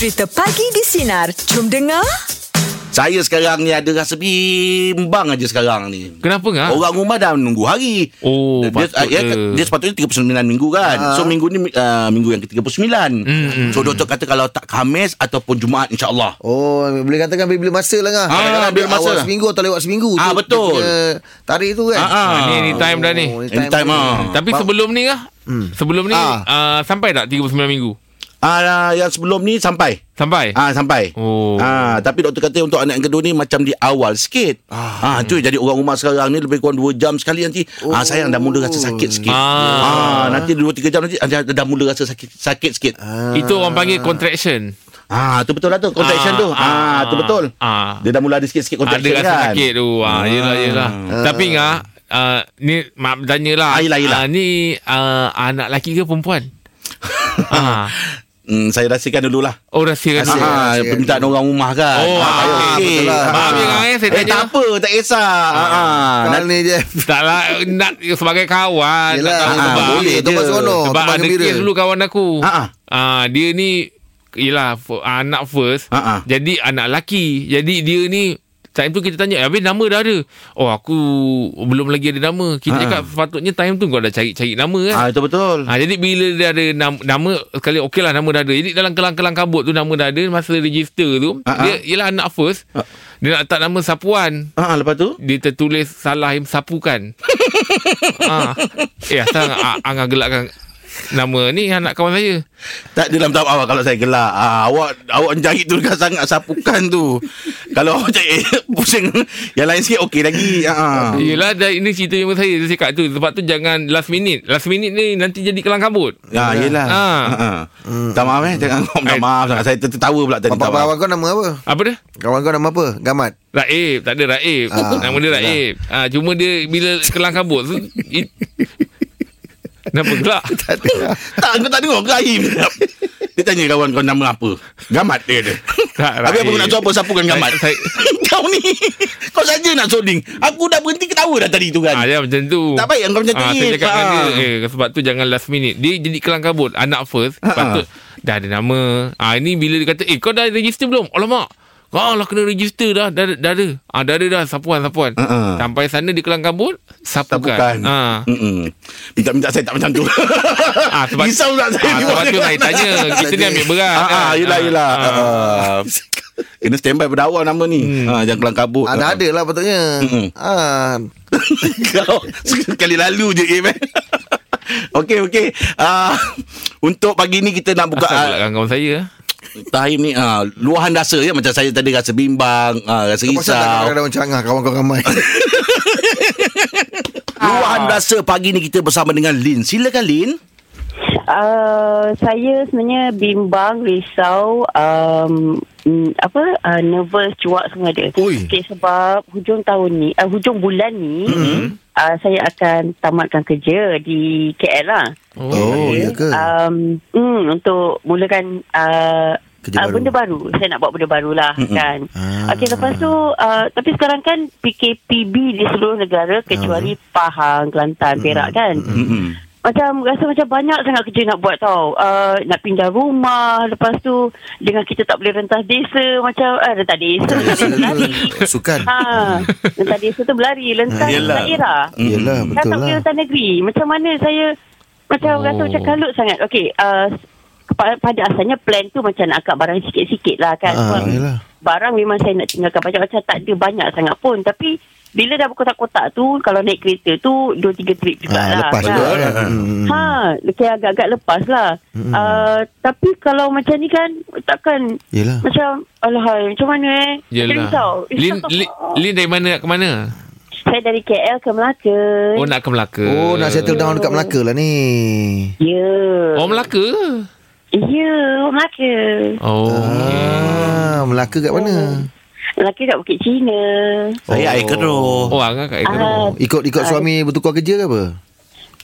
Cerita Pagi di Sinar. Jom dengar. Saya sekarang ni ada rasa bimbang aja sekarang ni. Kenapa ngah? Orang rumah dah menunggu hari. Oh, dia, patut dia, dia. dia sepatutnya 39 minggu kan. So minggu ni uh, minggu yang ke-39. mm, so doktor kata kalau tak Khamis ataupun Jumaat insya-Allah. Oh, boleh katakan bila masa lah kan. Ah, Kadang-kadang bila dia masa Awal lah. seminggu atau lewat seminggu. Ah, tu betul. dia punya Tarikh tu kan. Ah, ah. Ni ni time dah ni. Oh, Anytime, ni. ah. Tapi sebelum ni kah? Sebelum ni Ah. uh, sampai tak 39 minggu? Ah yang sebelum ni sampai. Sampai? Ah sampai. Oh. Ah tapi doktor kata untuk anak yang kedua ni macam di awal sikit. Ah, tu jadi orang rumah sekarang ni lebih kurang 2 jam sekali nanti. Ah sayang dah mula rasa sakit sikit. Ah. Ah nanti 2 3 jam nanti dah, dah mula rasa sakit sakit sikit. Ah. Itu orang panggil contraction. Ah tu betul lah tu contraction tu. Ah tu betul. Ah. Dia dah mula ada sikit-sikit Ada contraction rasa kan. sakit tu. Ah, yelah yelah. Tapi ngah uh, ni mak bertanya lah. Ah, yelah, yelah. Ah, ni uh, anak lelaki ke perempuan? ah. Hmm, saya rahsiakan dululah. Oh rahsia Rahsia. rahsia. Ah, rahsiakan permintaan orang rumah kan. Oh, ah, ah, okey. betul lah. Maaf ya, eh, saya eh, tanya. tak apa, tak kisah. Ah, ah. Kalau ni je. Tak lah nak sebagai kawan. Yelah, tak tahu ah, sebab. boleh. Tempat je. seronok. Sebab tempat ada gembira. kes dulu kawan aku. Ah, ah. Ah, dia ni Yelah Anak first Ah, ah. Jadi anak lelaki Jadi dia ni Time tu kita tanya Habis nama dah ada Oh aku Belum lagi ada nama Kita Ah. cakap Sepatutnya time tu Kau dah cari-cari nama kan Ah, itu betul. Ha, jadi bila dia ada nama, nama sekali okey lah nama dah ada. Jadi dalam kelang-kelang kabut tu nama dah ada masa register tu. Ah, Dia ialah anak first. Ah. Dia nak letak nama Sapuan. Ah, lepas tu? Dia tertulis salah im sapukan. ha. Eh asal ang- angah gelakkan nama ni anak kawan saya. Tak dalam tahap awal kalau saya gelak. Ah, awak awak jahit tu dekat sangat sapukan tu. kalau awak jahit pusing yang lain sikit okey lagi. Ah. Yelah dah ini cerita yang saya Dia cakap tu Sebab tu jangan last minute Last minute ni nanti jadi kelang kabut Ya, yelah. Ah. Ha. Minta maaf eh. Jangan kau minta Eh. maaf sangat. Saya tertawa pula tadi. Maaf. kawan kau nama apa? Apa dia? Kawan kau nama apa? Gamat. Raib Tak ada Raib Ah, Nama dia Raib ah, Cuma dia Bila kelang kabut tu, Kenapa gelak? Tak ada. Tak, kau tak dengar Rahim? Dia tanya kawan kau nama apa? Gamat dia ada. Tak, Habis apa Rahim. nak suap apa sapukan gamat? Saya- kau ni. Kau saja nak solding. Aku dah berhenti ketawa dah tadi tu kan. Ah, dia macam tu. Tak baik kau macam tu, Ah, Im. Saya cakap dengan dia, eh, sebab tu jangan last minute. Dia jadi kelang kabut. Anak first, Ah, patut dah ada nama. Ah ini bila dia kata, "Eh, kau dah register belum?" Alamak. Kau lah kena register dah. Dah, dah ada. Ah, dah ada dah. Sapuan, sapuan. Ah, ah. Sampai sana dia kelang kabut, sapukan. Sapukan. Ah. Mm-mm. Minta-minta saya tak macam tu. Ah, sebab, Risau pula saya. Ah, sebab tu saya tanya. Kita ni ambil berat. Ah, ah, kan? yelah, yelah. Ah. Ah. Kena standby pada awal nama ni. Hmm. Ah, jangan kelang kabut. Ah, dah ada lah patutnya. Mm-mm. Ah, Kau sekali lalu je eh. Okey okey. Ah untuk pagi ni kita nak buka Asal ah, gelakkan kawan saya. Tahim ni ah, luahan rasa ya macam saya tadi rasa bimbang, ah, rasa tak risau. kadang-kadang macam angah kawan kau ramai. Luahan rasa pagi ni kita bersama dengan Lin. Silakan Lin. Uh, saya sebenarnya bimbang, risau, um, mm, apa, uh, nervous, cuak semua ada. Ui. Okay, sebab hujung tahun ni, uh, hujung bulan ni, mm-hmm. uh, saya akan tamatkan kerja di KL lah. Oh, ya ke? Um, mm, untuk mulakan uh, Kerja uh, baru. benda baru. Saya nak buat benda baru lah Mm-mm. kan. Ah. Okey, lepas tu, uh, tapi sekarang kan PKPB di seluruh negara kecuali Pahang, Kelantan, Perak kan. Hmm. Macam rasa macam banyak sangat kerja nak buat tau. Uh, nak pindah rumah. Lepas tu dengan kita tak boleh rentas desa. Macam uh, rentas desa. berlari. Sukan. ha, rentas desa tu berlari. Rentas Yelah. daerah. Yelah, Kan betul tak boleh lah. rentas negeri. Macam mana saya macam Oh. rasa macam kalut sangat. Okey, uh, pada, asalnya plan tu macam nak angkat barang sikit-sikit lah kan. Ah, Sebab yelah. barang memang saya nak tinggalkan banyak macam tak ada banyak sangat pun. Tapi bila dah berkotak-kotak tu, kalau naik kereta tu, dua tiga trip juga Ah, lah. lepas kan. juga kan. Hmm. Ha, kayak agak-agak lepas lah. Mm-mm. Uh, tapi kalau macam ni kan, takkan Yelah. macam, alahai, macam mana eh? Macam Yelah. risau. Lin, Lin, Lin dari mana nak ke mana? Saya dari KL ke Melaka. Oh nak ke Melaka. Oh, nak settle down dekat Melaka lah ni. Ya. Oh Melaka. Ya, Melaka. Oh. Ah, Melaka kat mana? Melaka kat Bukit Cina. Saya air keruh. Oh Angah kat Ah, Ekonomi. Ikut ikut suami bertukar kerja ke apa?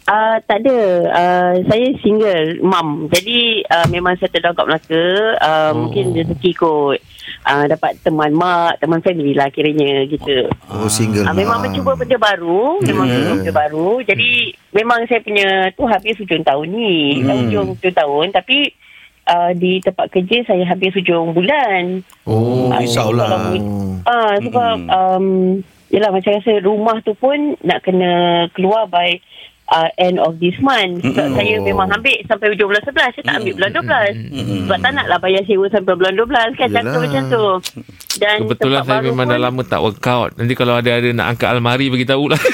Uh, tak ada. Uh, saya single, mum. Jadi uh, memang saya down kat Melaka. Uh, Oh. oh. Mungkin rezeki kot. Uh, dapat teman mak, teman family lah kiranya gitu. Oh, single. Uh, memang mom. mencuba benda baru. Memang Yeah. mencuba benda baru. Jadi memang saya punya tu habis hujung tahun ni. Hmm. Hmm. Hujung hujung tahun. Tapi uh, di tempat kerja saya habis hujung bulan. Oh, Ah, risaulah. kalau- Ah, sebab Mm-mm. um, yelah macam rasa rumah tu pun nak kena keluar by uh, end of this month. Sebab Mm-mm. saya memang ambil sampai hujung bulan 11. Saya tak ambil bulan 12. Mm-mm. Sebab tak naklah bayar sewa sampai bulan 12 kan. Cakap Yelah. macam tu. Dan Kebetulan tempat saya baru memang pun, dah lama tak workout. Nanti kalau ada ada nak angkat almari bagi tahu lah.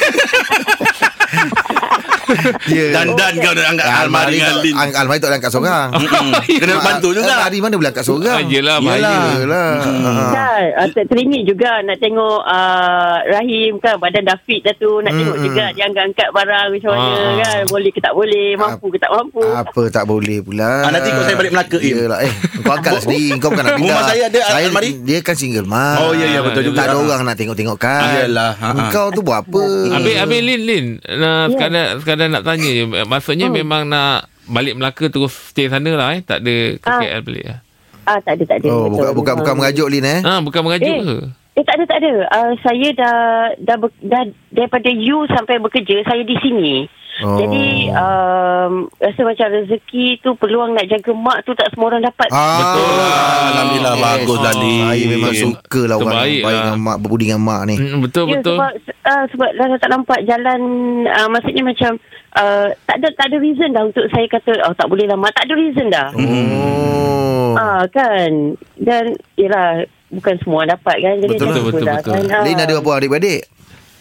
Ya. Dan dan kau nak angkat almari dengan tak- Lin. ang- Almari tak boleh angkat seorang. Kena bantu juga. Almari mana boleh angkat seorang? Ah, yelah, bahaya. Yelah. Ah. Kan, uh, teringin juga nak tengok uh, Rahim kan badan dah fit dah tu nak tengok juga dia angkat-angkat barang macam mana Ah. kan boleh ke tak boleh mampu ke tak mampu Apa tak boleh pula Ah, nanti kau saya balik Melaka, Im. Yelah eh Kau angkat sendiri Kau bukan nak pindah Rumah saya ada saya, almari. Dia kan single mat Oh, ya, ya, betul juga. Tak ada orang nak tengok-tengok kan Yelah, ha, ha. Kau tu buat apa Habis, habis Lin, Lin. Nah, Ya. sekadar, sekadar nak tanya je. Maksudnya Hmm. memang nak balik Melaka terus stay sana lah eh. Tak ada ke Ah. KL balik lah. ah tak ada tak ada Oh bukan, bukan, bukan Ah. mengajuk Lin eh Ha, bukan mengajuk Eh. ke? Eh tak ada tak ada. Uh, saya dah dah, ber, dah daripada you sampai bekerja saya di sini. Oh. Jadi um, rasa macam rezeki tu peluang nak jaga mak tu tak semua orang dapat. Ah, Betul lah. Alhamdulillah, bagus dah, Lin. Saya memang suka lah orang baik lah. dengan mak Berbudi dengan mak ni Hmm, betul, Ya, betul. sebab uh, sebab dah tak nampak jalan uh, maksudnya macam uh, tak ada tak ada reason dah untuk saya kata oh tak boleh lah mak tak ada reason dah. Oh Ah kan dan yalah bukan semua dapat kan jadi Betul, betul, apa betul, dah betul. kan. Ah. Lin ada berapa adik-beradik?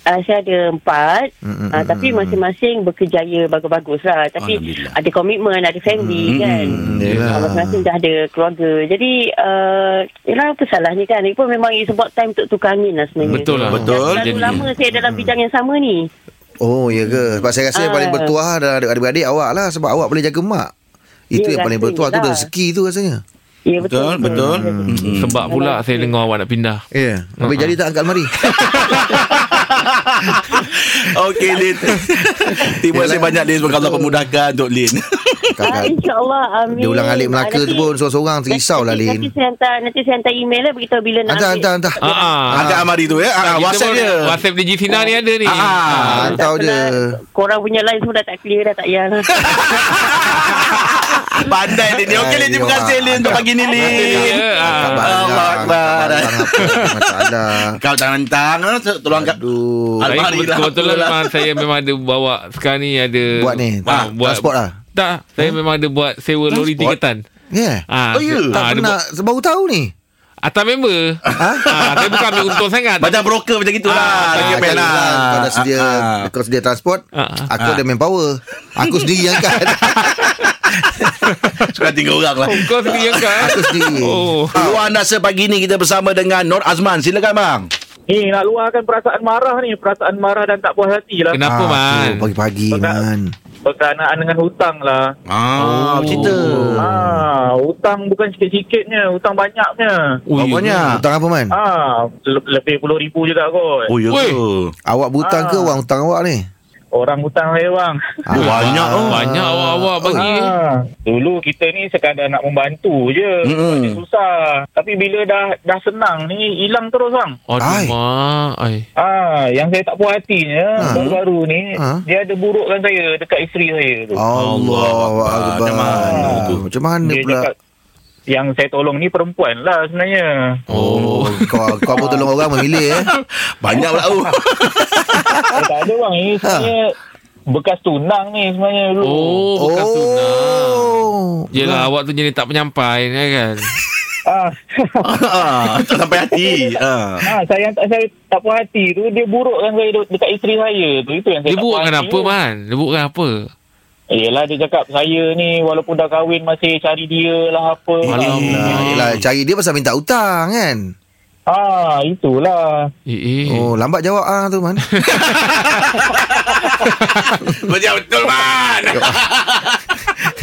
Uh, saya ada empat. Mm, mm, uh, mm, Tapi mm, masing-masing bekerjaya bagus-bagus lah. Tapi ada komitmen, ada family Mm, kan? Mm, uh, Masing-masing dah ada keluarga. Jadi uh, Yelah apa salahnya kan? Itu memang it's about time untuk tukar angin lah sebenarnya. Betul lah. Betul. Dah terlalu Jadi- lama saya dalam bidang yang sama ni. Oh ya ke? Sebab saya rasa yang Ah. paling bertuah Dalam adik-beradik awak lah. Sebab awak boleh jaga mak. Itu Ya, yang paling bertuah Tu. Lah. rezeki tu rasanya Ya Betul, betul betul. Mm-mm. Sebab pula saya dengar awak nak pindah. Ya yeah. Habis Ah. jadi tak angkat almari Okey, Lin. Terima kasih banyak, Lin. Semoga Allah pemudahkan untuk Lin. Ah, Kakak InsyaAllah amin Dia ulang alik Melaka Ah, tu nanti- pun Seorang-seorang risau lah nanti, Lin nanti saya hantar Nanti saya hantar email lah Beritahu bila nak Hantar ambil. hantar hantar Ah, ah. Angkat Amari tu ya. Ah, WhatsApp dia. WhatsApp DJ Sinar ni ada ni. Ah, Ah. Hantar je Korang punya line semua dah tak clear dah tak payah lah Pandai Lin. ni. Okey, Lin. Terima kasih, Lin. Untuk pagi ni, Lin. Ya, ah. Allah Akbar. Kau jangan tangan. Tolong angkat. Aduh Saya Almari kebetulan, lah, memang saya memang ada bawa sekarang ni ada Buat ni ah, buat Transport lah Tak, saya memang ada buat sewa lori tingkatan. Ya Ah, Oh, ya? Tak ah, ada pernah Baru tahu ni Atas member. ah, saya bukan ambil untung sangat. Macam broker macam gitulah. Ah, Bagi Ah, pen cari lah. Kau dah sedia Ah, ah. Kau sedia transport Ah, ah. Aku ada manpower Aku sendiri yang kan Suka tiga orang lah. Oh, kau sendiri yang kan? Aku sendiri Oh. Luar anda pagi ni kita bersama dengan Nur Azman. Silakan bang. Ni nak luahkan perasaan marah ni Perasaan marah dan tak puas hati lah Kenapa, Man? tu, Pagi-pagi Betul. Man Berkenaan dengan hutang lah Ah, oh. cerita. Ah, hutang bukan sikit-sikitnya Hutang banyaknya Ui, Oh, banyak. Hutang apa Man? Ah, le- lebih puluh ribu juga kot Oh, ya ke? Awak berhutang ke Ah. Wang hutang awak ni? Orang hutang saya bang Ah, banyak oh. Banyak awak-awak bagi. eh. Ah, dulu kita ni sekadar nak membantu je. Masih susah Tapi bila dah dah senang ni Hilang terus bang Aduh, Ai. mak. Ai. Ah, yang saya tak puas hatinya Ah. baru-baru ni Ah. dia ada burukkan saya dekat isteri saya tu. Allah. Akbar. Macam mana tu? Macam mana Dia pula? cakap yang saya tolong ni perempuan lah sebenarnya. Oh, kau kau pun tolong orang memilih eh. Banyak pula oh. Eh, tak ada bang, ini sebenarnya bekas tunang ni sebenarnya dulu. Oh, bekas oh. tunang. Yelah, awak tu jenis tak penyampai ya kan? Ah. Ah, tak sampai hati. Ah. ah, saya yang tak saya tak puas hati tu dia burukkan saya de- dekat isteri saya tu. Itu yang saya Dia hati apa, tu. Man? Dia buatkan apa? Eh, Yelah dia cakap saya ni walaupun dah kahwin masih cari dia lah apa. Alamak. Nah, yelah, cari dia pasal minta hutang kan. Ah, itulah. Eh, eh. Oh, lambat jawab ah tu man. Betul betul man.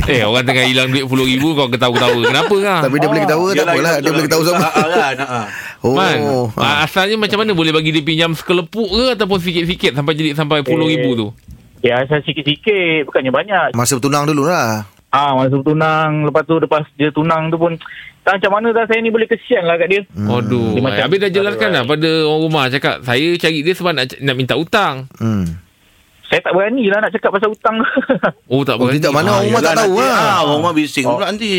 Eh, orang tengah hilang duit RM10,000 kau ketawa-ketawa. Kenapa kan? Tapi dia boleh ketawa tak apalah, yalah, dia boleh ketawa sama. Ah, ah, kan? Ah, ah. Oh. Man, ha. ah, asalnya macam mana boleh bagi dia pinjam sekelepuk ke ataupun sikit-sikit sampai jadi sampai RM10,000 tu? Ya, asal sikit-sikit bukannya banyak. Masa bertunang dulu lah. Ah, masa tunang, lepas tu lepas dia tunang tu pun tak macam mana dah saya ni boleh kesian lah kat dia. Hmm. Aduh, Dia macam- habis dah jelaskan Alright. pada orang rumah cakap saya cari dia sebab nak nak minta hutang. Hmm. Saya tak berani lah nak cakap pasal hutang. Oh tak Oh, berani. tidak mana Ah, orang rumah tak tahu lah. Ah, orang rumah bising Oh. pula nanti.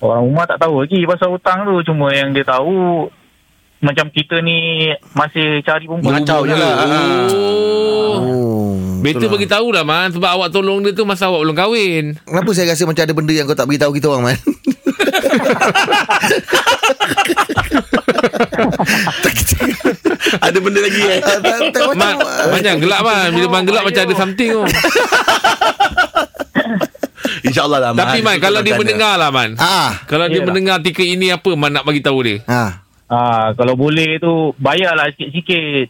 Orang rumah tak tahu lagi pasal hutang tu. Cuma yang dia tahu macam kita ni masih cari perempuan. Mengacau je lah. Oh. Oh. Better itulah. bagi tahu lah man sebab awak tolong dia tu masa awak belum kahwin. Kenapa saya rasa macam ada benda yang kau tak beritahu kita orang man? Ada benda lagi eh. Tak- tak macam Man, banyak gelap man Bila man gelap macam ada something tu InsyaAllah lah. Tapi man Kalau dia mendengar lah man Ah. Kalau dia Yalah. mendengar tika ini apa Man nak bagi tahu dia Ha. Ah, kalau boleh tu bayarlah sikit-sikit.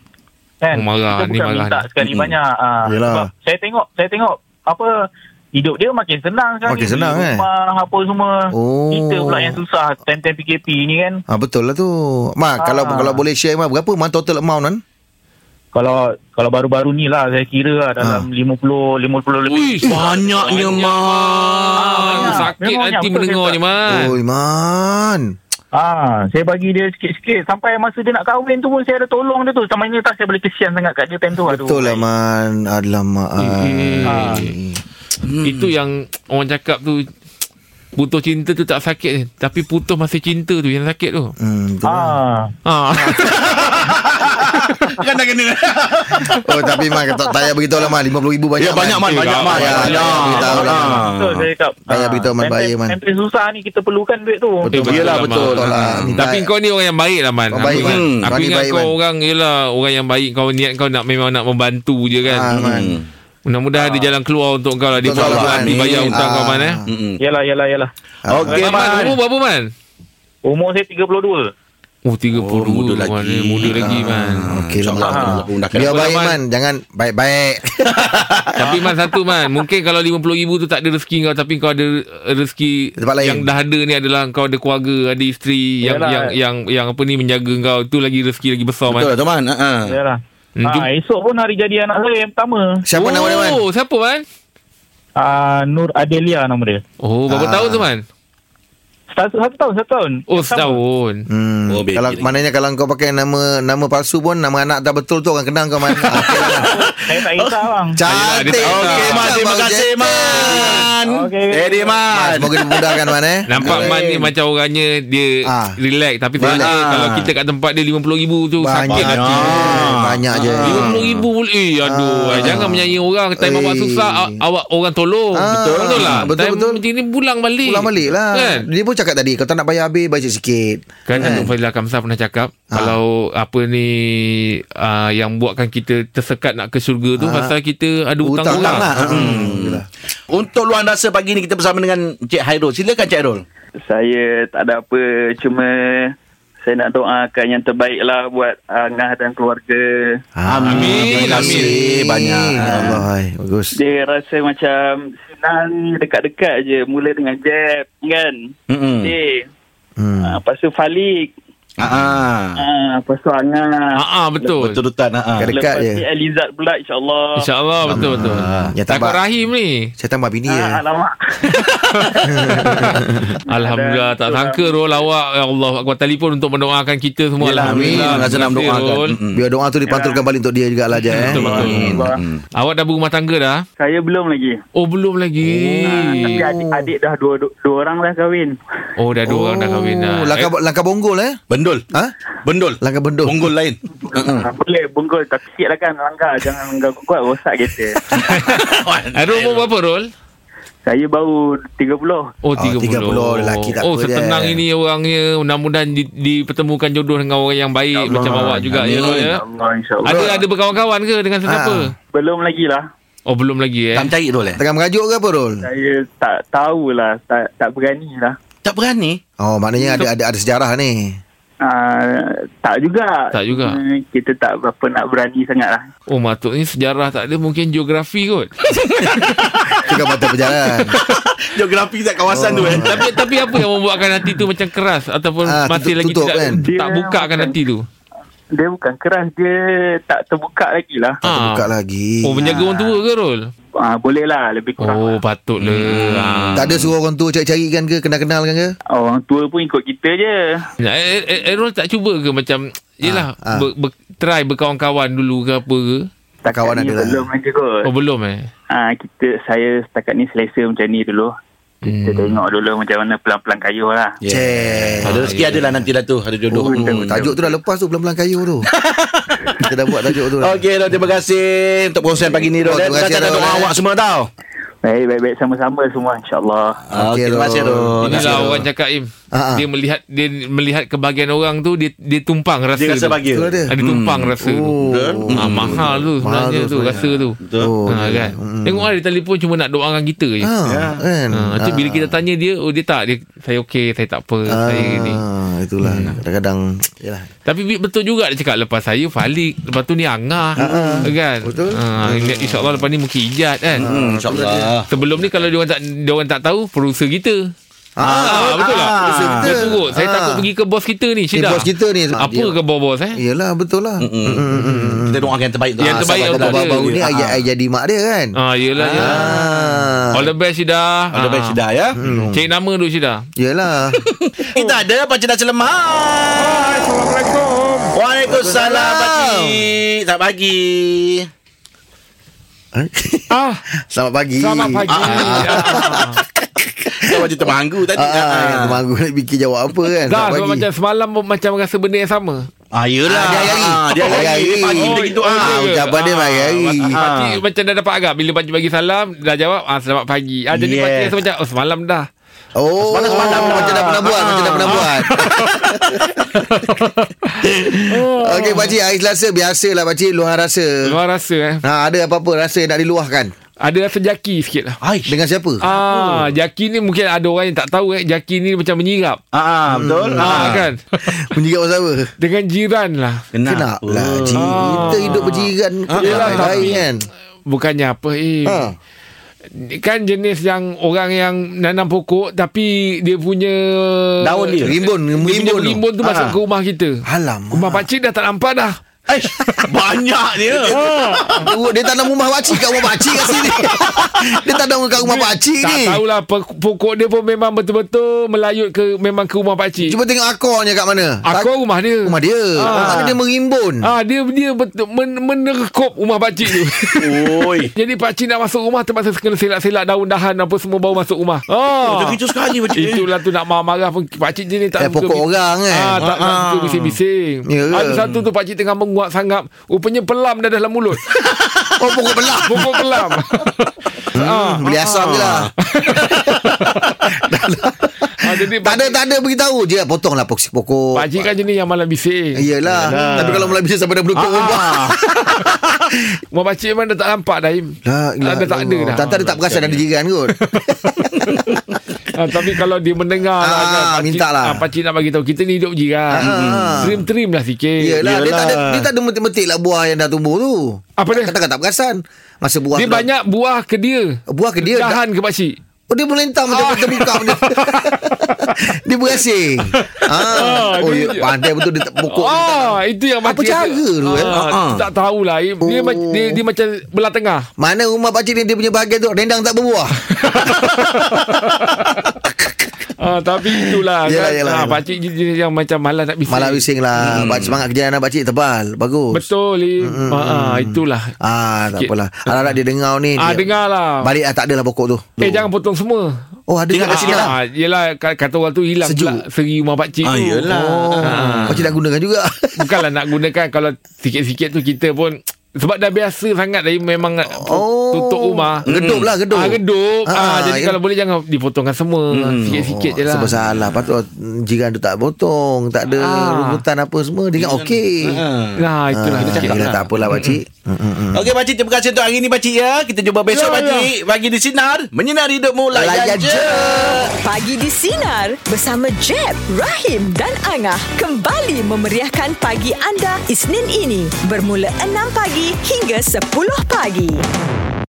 Kan? Oh, marah. Kita Ni bukan marah minta ni. sekali Mm-mm. banyak. Ah, Yelah. sebab saya tengok, saya tengok apa hidup dia makin senang sekarang Makin senang, eh? Rumah apa semua. Oh. Kita pula yang susah time-time PKP ni kan. Ah betul lah tu. Mak Ah. kalau kalau boleh share mak berapa man total amount kan? Kalau kalau baru-baru ni lah saya kira lah dalam 50 50 lebih. Uish, Banyaknya, Man. banyak. Sakit Memang hati mendengarnya man Oi man. Ah, saya bagi dia sikit-sikit sampai masa dia nak kahwin tu pun saya ada tolong dia tu. Sama ni tak saya boleh kesian sangat kat dia time tu. Betul lah man. Alamak. Eh. Ah. Itu yang Orang cakap tu Putus cinta tu tak sakit. Tapi putus masih cinta tu Yang sakit tu Hmm, lah. Ah. ha. Kan dah kena. Oh tapi man tak payah beritahu lah man 50 ribu banyak Ya banyak man. Eh, Banyak payah. Banyak. Beritahu lah. Ah. Betul saya cakap. Beritahu man, time- bayar, man. Susah ni kita perlukan duit tu. Betul, Eh, Yelah, betul. Betul lah. Ha. Minta- Tapi kau ni orang yang baik lah Man baik, ingat, Man. aku ingat kau orang Yelah Orang yang baik Kau niat kau nak Memang nak membantu je kan Ah, man. Hmm. Mudah-mudahan ada jalan keluar Untuk kau lah Dia Betul lah, perlahan Man. Dibayar hutang kau Ah. Man eh. Yalah, yalah, yalah. Okey man. Umur berapa Man? Umur saya 32. Oh 32 Oh, muda lagi. Man. Eh, Muda lagi Man Okey lah InsyaAllah. man. Allah pun dah Biar baik Man. man Jangan baik-baik Tapi Man satu Man Mungkin kalau RM50,000 tu tak ada rezeki kau Tapi kau ada rezeki Tempat lain. Yang dah ada ni adalah Kau ada keluarga Ada isteri yang, Yalah. yang yang yang apa ni Menjaga kau Itu lagi rezeki lagi besar Betul lah Man tu man. Ha. Yalah. Hmm, Ah, esok pun hari jadi anak saya yang pertama. Siapa nama dia man? Oh siapa Man? Ah, Nur Adelia nama dia. Oh berapa Ah. tahun tu Man? Satu, satu tahun, satu tahun. Oh setahun Hmm. Oh, baby kalau lagi. maknanya kalau kau pakai nama nama palsu pun nama anak tak betul tu orang kenal kau man. Ah, Okey lah. Saya tak kisah bang. Cantik. Okey man. Terima kasih man. Okey. Man, man. semoga dimudahkan man eh. Nampak Man ni macam orangnya Dia Ah. relax Tapi sebenarnya Relax. Kalau kita kat tempat dia RM50,000 tu Sakit Banyak hati je. Banyak je. RM50,000 boleh Eh aduh Ah. Jangan menyanyi orang Time Eh. awak susah Awak orang tolong Ah, Betul Betul lah betul, betul. macam ni pulang balik Pulang balik lah Kan Dia pun cakap tadi Kalau tak nak bayar habis Baca sikit Kan Datuk Fadilah Kamsah pernah cakap Ah. Kalau apa ni uh, Yang buatkan kita tersekat nak ke syurga tu Ah. Pasal kita ada hutang Hutang orang lah Hmm. Yelah. Untuk luang rasa pagi ni kita bersama dengan Cik Hairul. Silakan Cik Hairul. Saya tak ada apa Cuma Saya nak doakan yang terbaik lah Buat uh, Ngah dan keluarga Amin, Terima kasih amin. banyak. Ya Allah hai. Bagus Dia rasa macam Senang ni Dekat-dekat je Mula dengan Jeb Kan Hmm. Dia hmm. uh, Lepas tu Falik Ah. ah. uh, Angah Ah, ah, betul Betul betul. Ha. Dekat Lepas je. ni Elizad pula InsyaAllah InsyaAllah betul betul Ah, ya, Takut. Rahim ni Saya tambah bini Ah, ya. Alamak Alhamdulillah tak sangka Rol awak ya Allah Akbar telefon untuk mendoakan kita semua amin. Alhamdulillah Rasa nak. Rol. Mm-mm. Biar doa tu dipantulkan balik untuk dia jugalah je eh. Betul betul Amin. Hmm. Awak dah berumah tangga dah Saya belum lagi Oh belum lagi Ah, Tapi adik, adik dah dua, dua, dua orang dah kahwin Oh dah dua orang dah kahwin dah Oh, Langkah, langkah bonggol eh. Bendul. Ha? Bendul. Langkah bendul. Bonggol lain. Ah, Boleh bungkul Tapi sikit lah kan Langkah Jangan langkah kuat Rosak kereta Ada umur berapa Rol? Saya baru 30 Oh, 30. 30. lelaki tak oh, setenang ini orangnya. Mudah-mudahan di, dipertemukan jodoh dengan orang yang baik InsyaAllah. macam awak juga ya, Rol ya. InsyaAllah InsyaAllah Ada ada berkawan-kawan ke dengan sesiapa? Ah. Belum lagi lah Oh, belum lagi eh. Tak mencari Rol eh? Tengah merajuk ke apa Rol? Saya tak tahulah Tak tak berani lah Tak berani. Oh maknanya ada ada ada sejarah ni. Uh, Tak juga Tak juga. uh, Kita tak berapa nak berani sangat lah Oh, maksudnya sejarah tak ada mungkin geografi kot. Itu kan mata perjalanan. Geografi tak kawasan tu eh. tapi tapi apa yang membuatkan hati tu macam keras ataupun Ah, masih tutup- lagi tutup tidak kan? tak Dia bukakan bukan- hati tu? Dia bukan keras Dia tak terbuka lagi lah Tak buka lagi. Oh, menjaga orang tua ke Rol? Uh, Boleh lah Lebih kurang Oh, lah. patutlah. Ah. Tak ada suruh orang tua cari-carikan ke Kenal-kenal kan ke Orang tua pun ikut kita je Ya, eh, eh, eh, Rol tak cuba ke macam Yelah Ah, ah. ber, ber, Try berkawan-kawan dulu ke apa ke Setakat Kawan ni ada lah. belum lagi kot Oh belum eh Ah kita saya setakat ni selesa macam ni dulu. Kita tengok dulu macam mana pelan-pelan kayuh lah. Cek. Ada rezeki ada lah nanti dah tu Ada jodoh Oh, tajuk tu dah lepas tu Pelan-pelan kayu tu Kita dah buat tajuk tu dah. Okey, Dok. Terima kasih untuk perkongsian pagi ni, Dok. Oh, terima kasih, doa eh. awak semua tau. Baik, baik, baik. Sama-sama semua insyaAllah. Okey, terima kasih. Inilah orang cakap Im. Ah, ah. Dia melihat dia melihat kebahagiaan orang tu dia dia tumpang rasa. Dia rasa tu. bahagia. Betul dia. Ah, dia tumpang rasa tu. Oh. Ah, mahal tu sebenarnya tu tu sebenarnya. rasa tu. Betul. Oh, Ha, kan. Tengok lah dia telefon cuma nak doakan kita je. Ah, kan Ha, tu bila kita tanya dia, oh dia tak, dia saya okey, saya tak apa, ah, saya ni. Itulah Kadang-kadang Yalah Tapi betul juga dia cakap lepas saya Falik, lepas tu ni Angah, kan? Betul. Ha, InsyaAllah lepas ni mungkin ijat kan. Hmm, InsyaAllah. Sebelum ni kalau dia orang tak dia orang tak tahu, producer kita. Ah, betul tak? ah. Dia turut. Saya Ah. takut pergi ke bos kita ni, Syida. bos kita ni, Apa dia- ke bos-bos eh? Yalah betul lah Kita doakan yang terbaik tu. Yang Ah, terbaik untuk sabar. dia. Baru ni Ah. ayat ayat jadi mak dia kan Ah, yelah, yelah. Ah. All the best, Syida. All the best, Syida, ya. Cek nama dulu, Syida. Yelah Kita ada Pak Cik dah selamat. Assalamualaikum. Waalaikumsalam, Pak Cik. Selamat pagi. Ah, Selamat pagi selamat pagi. Ah. Kau macam termanggu tadi. Ah, ah, Ah. Temanggu nak fikir jawab apa kan Dah, sebab macam semalam pun macam rasa benda yang sama. Ah, yelah. Ah, dia hari-hari. Ah, Dia hari-hari. Hari-hari. Pagi Oh, dia gitu. oh, Ah, ucapan dia hari-hari. Ah, Pakcik Ah. macam dah dapat agak. Bila pakcik bagi salam, dah jawab, ah, selamat pagi. Ah, jadi Yes. pakcik rasa macam, oh semalam dah. Oh Semalam-semalam dah. Macam dah pernah buat Macam dah pernah buat Okey Pakcik Hari Selasa Biasalah Pakcik Luar rasa Luar rasa eh. Ha, ada apa-apa rasa yang nak diluahkan Ada rasa jaki sikit lah. Aish. Dengan siapa? Ah, jaki ni mungkin ada orang yang tak tahu eh. Jaki ni macam menyirap. Ah, betul. Ah, kan? Menjirat pasal apa? Dengan jiran lah. Kenapa lah Cik Kita hidup berjiran Yelah, Baik tapi- kan Bukannya apa eh. Ha. Kan jenis yang orang yang nanam pokok tapi dia punya Daun dia. Rimbun dia punya Rimbun tu tu masuk Ah. ke rumah kita. Alamak Rumah pakcik dah tak nampak dah. Aish. Banyak dia. Oh, Dia tanam rumah pakcik Kat rumah pakcik kat sini Dia tanam kat rumah pakcik tak ni tahulah pe- pokok dia pun memang betul-betul melayut ke memang ke rumah pakcik. Cuba tengok akornya kat mana Aku rumah dia. Rumah dia Ah. Tapi dia merimbun Ah dia dia betul men, menerkop rumah pakcik tu. Oi. Jadi pakcik nak masuk rumah terpaksa kena selak-selak daun dahan apa semua baru masuk rumah. Ah. Macam itu sekali Pak Cik. Itulah tu nak marah-marah pun pakcik je ni Eh, tak suka pokok orang kan? Ah, tak, tak Ah. suka bising-bising. Ya? Ada satu tu pakcik tengah menguat sangat. Rupanya pelam dah dalam mulut. Oh pokok belah Pokok pelam. ah. Beli asam je lah ah, jadi Tak ada tak ada beritahu je Potong lah pokok pokok pakcik kan jenis yang malam bising. Iyalah Tapi kalau mulai bising sampai dah berlutut Ah. Rumah pakcik memang dah tak nampak dah Im. Ah, dah tak ada dah. Tak dia tak perasan ada jiran kot Ah, tapi kalau dia mendengar Ah, lah, kan, minta lah. Ah, pakcik nak bagi tahu kita ni hidup jiran. Ah. Trim-trim lah sikit. Iyalah dia tak ada Yelah. dia tak ada metik-metik lah buah yang dah tumbuh tu. Apa dia? Katakan tak perasan. Masa buah Dia tu banyak buah ke dia. buah ke dia Dahan ke pakcik. Oh dia melentang macam Ah. terbuka dia. dia berasing. Ah, Ah, oh dia- ya, pandai betul dia tak dia tak- Ah, itu yang Apa pakcik cara tu, eh? Ah, Ah. Tak tahulah. Dia, Oh. mac- dia, dia macam belah tengah. Mana rumah pakcik ni dia punya bahagian tu rendang tak berbuah. Ah, tapi itulah Yelah, kan. yelah, ah, yelah. pakcik jenis yang macam malas nak bising. Malah bising lah. Hmm. Semangat kerja anak pakcik tebal. Bagus. Betul, Im. Ah, ah, itulah. Ah, tak Sikit. apalah. Harap dia dengar ni. Ah, dia- dengar lah. Balik ah, tak adalah pokok tu. Eh, jangan potong semua. Oh, ada kat sini sini lah. Ah, yelah ka- kata orang tu hilang Sejuk. pula seri rumah pakcik Ah, tu. yelah. Oh, Ah. pakcik nak gunakan juga. Bukanlah nak gunakan kalau sikit-sikit tu kita pun sebab dah biasa sangat dari memang Oh. tutup rumah. Gedup lah, gedup. Ah, gedup. Ah, Ah, jadi ya. kalau boleh jangan dipotongkan semua. Sikit-sikit je lah. Sebab salah Patut jiran tu tak potong Tak ada Ah. rumputan apa semua Dia ingat okey Nah, itulah Ah, cakap. yelah, tak apalah pakcik Okey Pakcik Terima kasih untuk hari ni Pakcik ya Kita jumpa besok Ya, ya. Pakcik Pagi di Sinar Menyinari hidupmu Layan Layan je je. Pagi di Sinar bersama Jeb, Rahim dan Angah kembali memeriahkan pagi anda Isnin ini bermula 6 hingga 10 pagi.